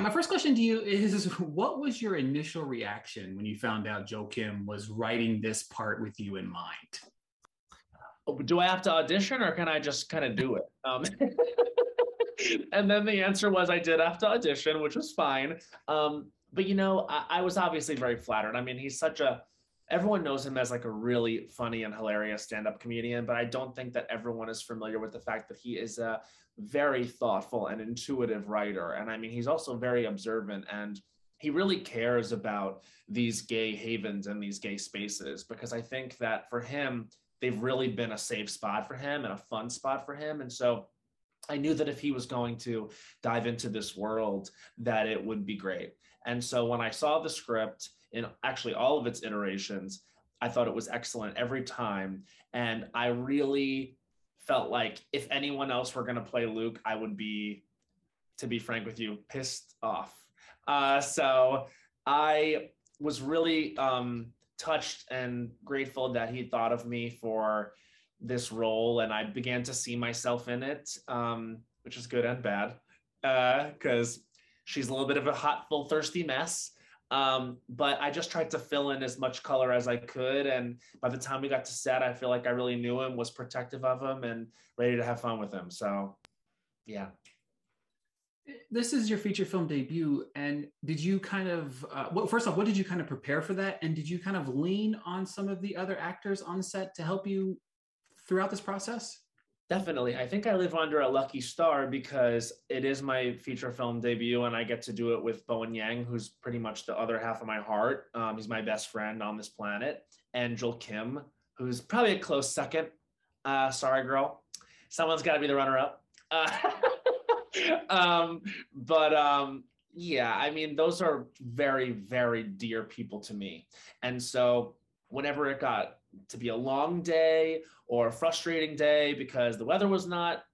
My first question to you is What was your initial reaction when you found out Joel Kim was writing this part with you in mind? Oh, do I have to audition or can I just kind of do it? Um, and then the answer was I did have to audition, which was fine. Um, but you know, I, I was obviously very flattered. I mean, he's such a everyone knows him as like a really funny and hilarious stand-up comedian but i don't think that everyone is familiar with the fact that he is a very thoughtful and intuitive writer and i mean he's also very observant and he really cares about these gay havens and these gay spaces because i think that for him they've really been a safe spot for him and a fun spot for him and so I knew that if he was going to dive into this world, that it would be great. And so when I saw the script in actually all of its iterations, I thought it was excellent every time. And I really felt like if anyone else were going to play Luke, I would be, to be frank with you, pissed off. Uh, so I was really um, touched and grateful that he thought of me for this role, and I began to see myself in it, um, which is good and bad, because uh, she's a little bit of a hot, full, thirsty mess. Um, but I just tried to fill in as much color as I could. And by the time we got to set, I feel like I really knew him, was protective of him, and ready to have fun with him. So, yeah. This is your feature film debut. And did you kind of, uh, well, first off, what did you kind of prepare for that? And did you kind of lean on some of the other actors on set to help you throughout this process? Definitely. I think I live under a lucky star because it is my feature film debut and I get to do it with Bowen Yang, who's pretty much the other half of my heart. Um, he's my best friend on this planet. And Joel Kim, who's probably a close second. Uh, sorry, girl. Someone's got to be the runner up. Uh, um, but um, yeah, I mean, those are very, very dear people to me. And so whenever it got to be a long day or a frustrating day because the weather was not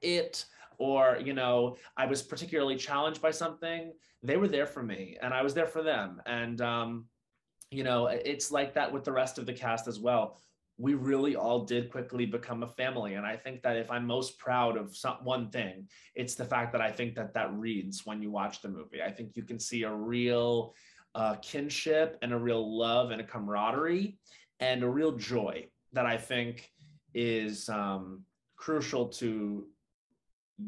it or you know i was particularly challenged by something they were there for me and i was there for them. And um, you know it's like that with the rest of the cast as well. We really all did quickly become a family. And i think that if i'm most proud of some, one thing it's the fact that i think that that reads when you watch the movie. I think you can see a real uh, kinship and a real love and a camaraderie and a real joy that I think is um, crucial to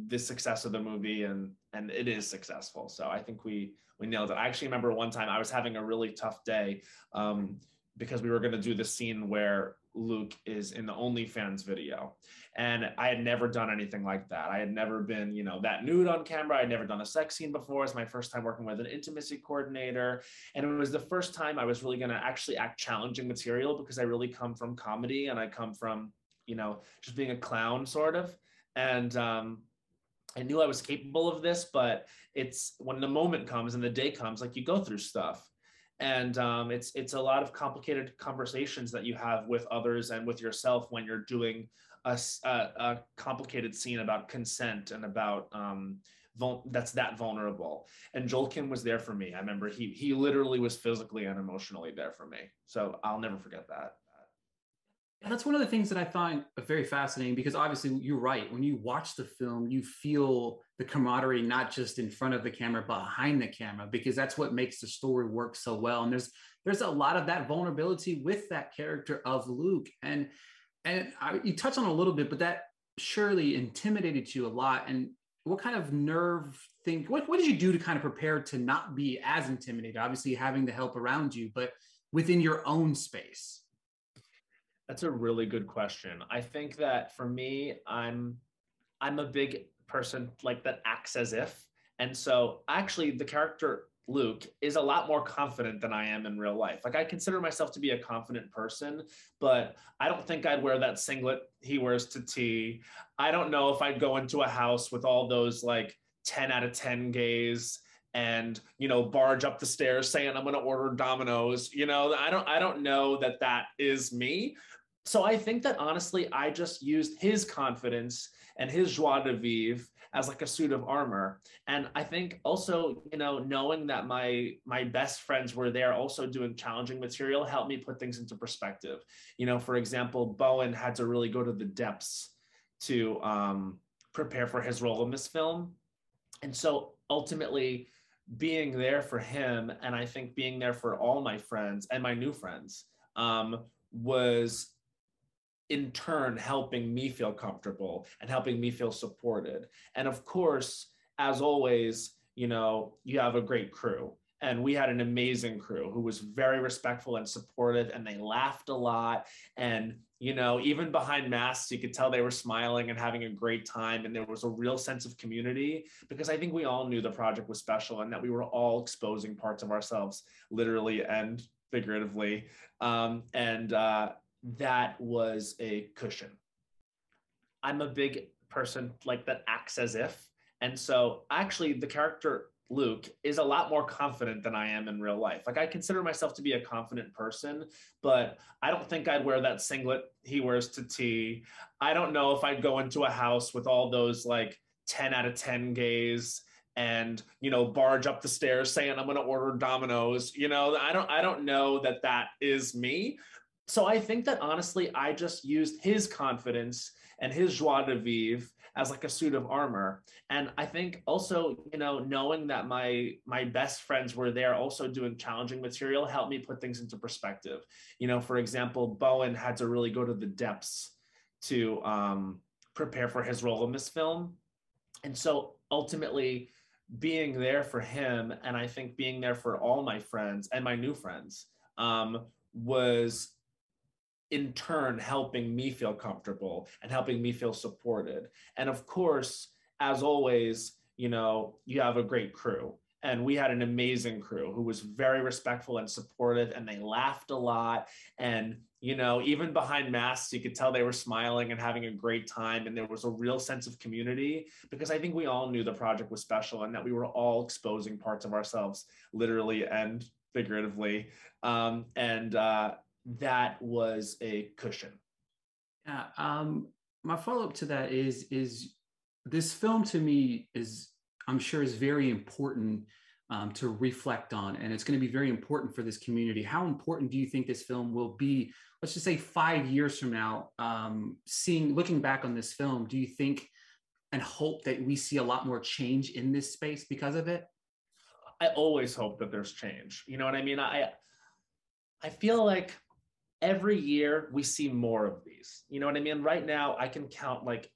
the success of the movie and and it is successful. So i think we we nailed it. I actually remember one time i was having a really tough day um, because we were going to do the scene where Luke is in the OnlyFans video. And I had never done anything like that. I had never been, you know, that nude on camera. I had never done a sex scene before. It's my first time working with an intimacy coordinator. And it was the first time I was really going to actually act challenging material because I really come from comedy and I come from, you know, just being a clown sort of. And um, I knew I was capable of this, but it's when the moment comes and the day comes, like you go through stuff and um, it's it's a lot of complicated conversations that you have with others and with yourself when you're doing a, a, a complicated scene about consent and about um, vul- that's that vulnerable. And Joel Kim was there for me. I remember he he literally was physically and emotionally there for me. So I'll never forget that. That's one of the things that I find uh, very fascinating because obviously you're right. When you watch the film, you feel the camaraderie not just in front of the camera, but behind the camera, because that's what makes the story work so well. And there's there's a lot of that vulnerability with that character of Luke. And and I, you touch on a little bit, but that surely intimidated you a lot. And what kind of nerve think what, what did you do to kind of prepare to not be as intimidated? Obviously having the help around you, but within your own space. That's a really good question. I think that for me, I'm I'm a big person like that acts as if. And so actually the character Luke is a lot more confident than I am in real life. Like I consider myself to be a confident person, but I don't think I'd wear that singlet he wears to tea. I don't know if I'd go into a house with all those like 10 out of 10 gays and you know barge up the stairs saying i'm going to order Domino's you know i don't i don't know that that is me so I think that honestly, I just used his confidence and his joie de vivre as like a suit of armor. And I think also, you know, knowing that my my best friends were there also doing challenging material helped me put things into perspective. You know, for example, Bowen had to really go to the depths to um, prepare for his role in this film. And so ultimately, being there for him and I think being there for all my friends and my new friends um, was in turn helping me feel comfortable and helping me feel supported. And of course, as always, you know, you have a great crew. And we had an amazing crew who was very respectful and supportive, and they laughed a lot. And, you know, even behind masks, you could tell they were smiling and having a great time. And there was a real sense of community because I think we all knew the project was special and that we were all exposing parts of ourselves, literally and figuratively. Um, and uh, that was a cushion. I'm a big person like that acts as if. And so actually the character Luke is a lot more confident than I am in real life. Like I consider myself to be a confident person, but I don't think I'd wear that singlet he wears to tea. I don't know if I'd go into a house with all those like 10 out of 10 gays and you know barge up the stairs saying i'm going to order Domino's you know i don't i don't know that that is me so i think that honestly i just used his confidence and his joie de vivre as like a suit of armor. And i think also you know knowing that my my best friends were there also doing challenging material helped me put things into perspective. You know for example bowen had to really go to the depths to um, prepare for his role in this film. And so ultimately being there for him and i think being there for all my friends and my new friends um, was in turn helping me feel comfortable and helping me feel supported. And of course, as always, you know, you have a great crew. And we had an amazing crew who was very respectful and supportive, and they laughed a lot. And, you know, even behind masks, you could tell they were smiling and having a great time. And there was a real sense of community because I think we all knew the project was special and that we were all exposing parts of ourselves, literally and figuratively. Um, and, uh, that was a cushion. Yeah. Um, my follow up to that is is this film to me is I'm sure is very important um, to reflect on, and it's going to be very important for this community. How important do you think this film will be? Let's just say five years from now, um, seeing looking back on this film, do you think and hope that we see a lot more change in this space because of it? I always hope that there's change. You know what I mean? I I feel like every year we see more of these. You know what I mean? Right now, I can count like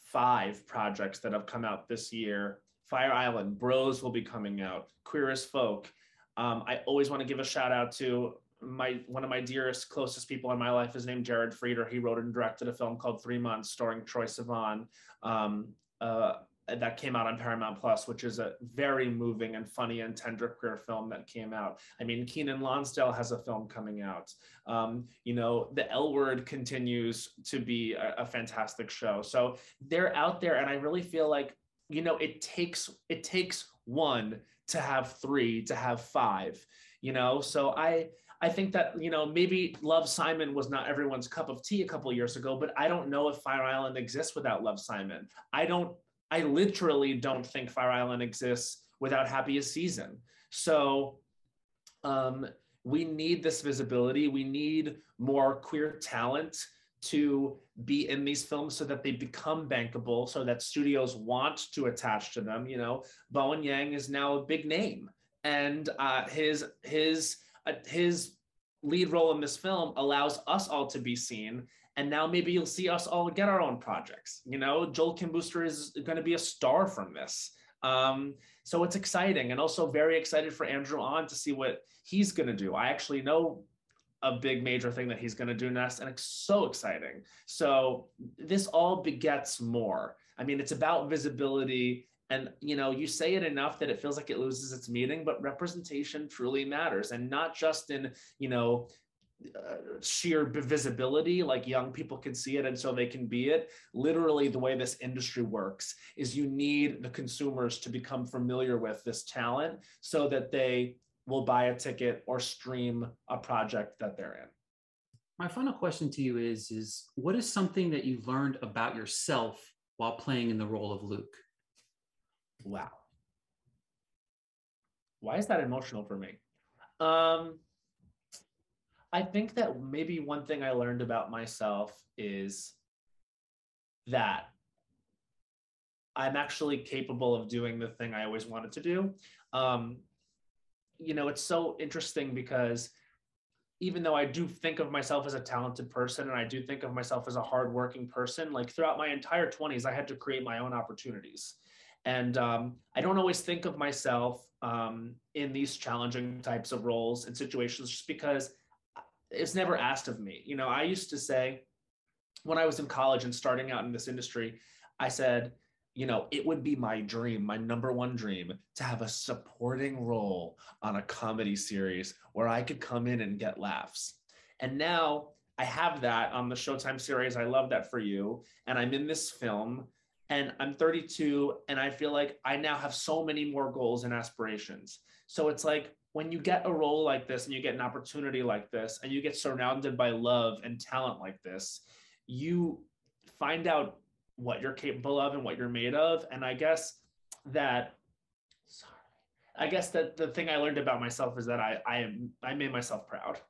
five projects that have come out this year. Fire Island, Bros will be coming out. Queer as Folk. Um, I always want to give a shout out to my one of my dearest, closest people in my life is named Jared Frieder. He wrote and directed a film called Three Months, starring Troye Sivan. Um, uh, that came out on Paramount Plus, which is a very moving and funny and tender queer film that came out. I mean, Keiynan Lonsdale has a film coming out. Um, you know, The L Word continues to be a, a fantastic show. So they're out there, and I really feel like you know it takes it takes one to have three to have five. You know, so I I think that you know maybe Love Simon was not everyone's cup of tea a couple years ago, but I don't know if Fire Island exists without Love Simon. I don't I literally don't think Fire Island exists without Happiest Season. So um, we need this visibility. We need more queer talent to be in these films so that they become bankable, so that studios want to attach to them. You know, Bowen Yang is now a big name, and uh, his his uh, his lead role in this film allows us all to be seen and now maybe you'll see us all get our own projects. You know, Joel Kim Booster is going to be a star from this. Um, so it's exciting and also very excited for Andrew Ahn to see what he's going to do. I actually know a big major thing that he's going to do next and it's so exciting. So this all begets more. I mean, it's about visibility and you know you say it enough that it feels like it loses its meaning but representation truly matters and not just in you know uh, sheer visibility like young people can see it and so they can be it. Literally the way this industry works is you need the consumers to become familiar with this talent so that they will buy a ticket or stream a project that they're in. My final question to you is is what is something that you learned about yourself while playing in the role of luke? Wow. Why is that emotional for me? Um I think that maybe one thing I learned about myself is that I'm actually capable of doing the thing I always wanted to do. Um, you know, it's so interesting because even though I do think of myself as a talented person and I do think of myself as a hardworking person, like throughout my entire 20s, I had to create my own opportunities. And um, I don't always think of myself um, in these challenging types of roles and situations just because it's never asked of me. You know, I used to say when I was in college and starting out in this industry, I said, you know, it would be my dream, my number one dream, to have a supporting role on a comedy series where I could come in and get laughs. And now I have that on the Showtime series. I love that for you. And I'm in this film and I'm 32 and I feel like I now have so many more goals and aspirations. So it's like when you get a role like this and you get an opportunity like this and you get surrounded by love and talent like this, you find out what you're capable of and what you're made of. And I guess that sorry. I guess that the thing I learned about myself is that I I am I made myself proud.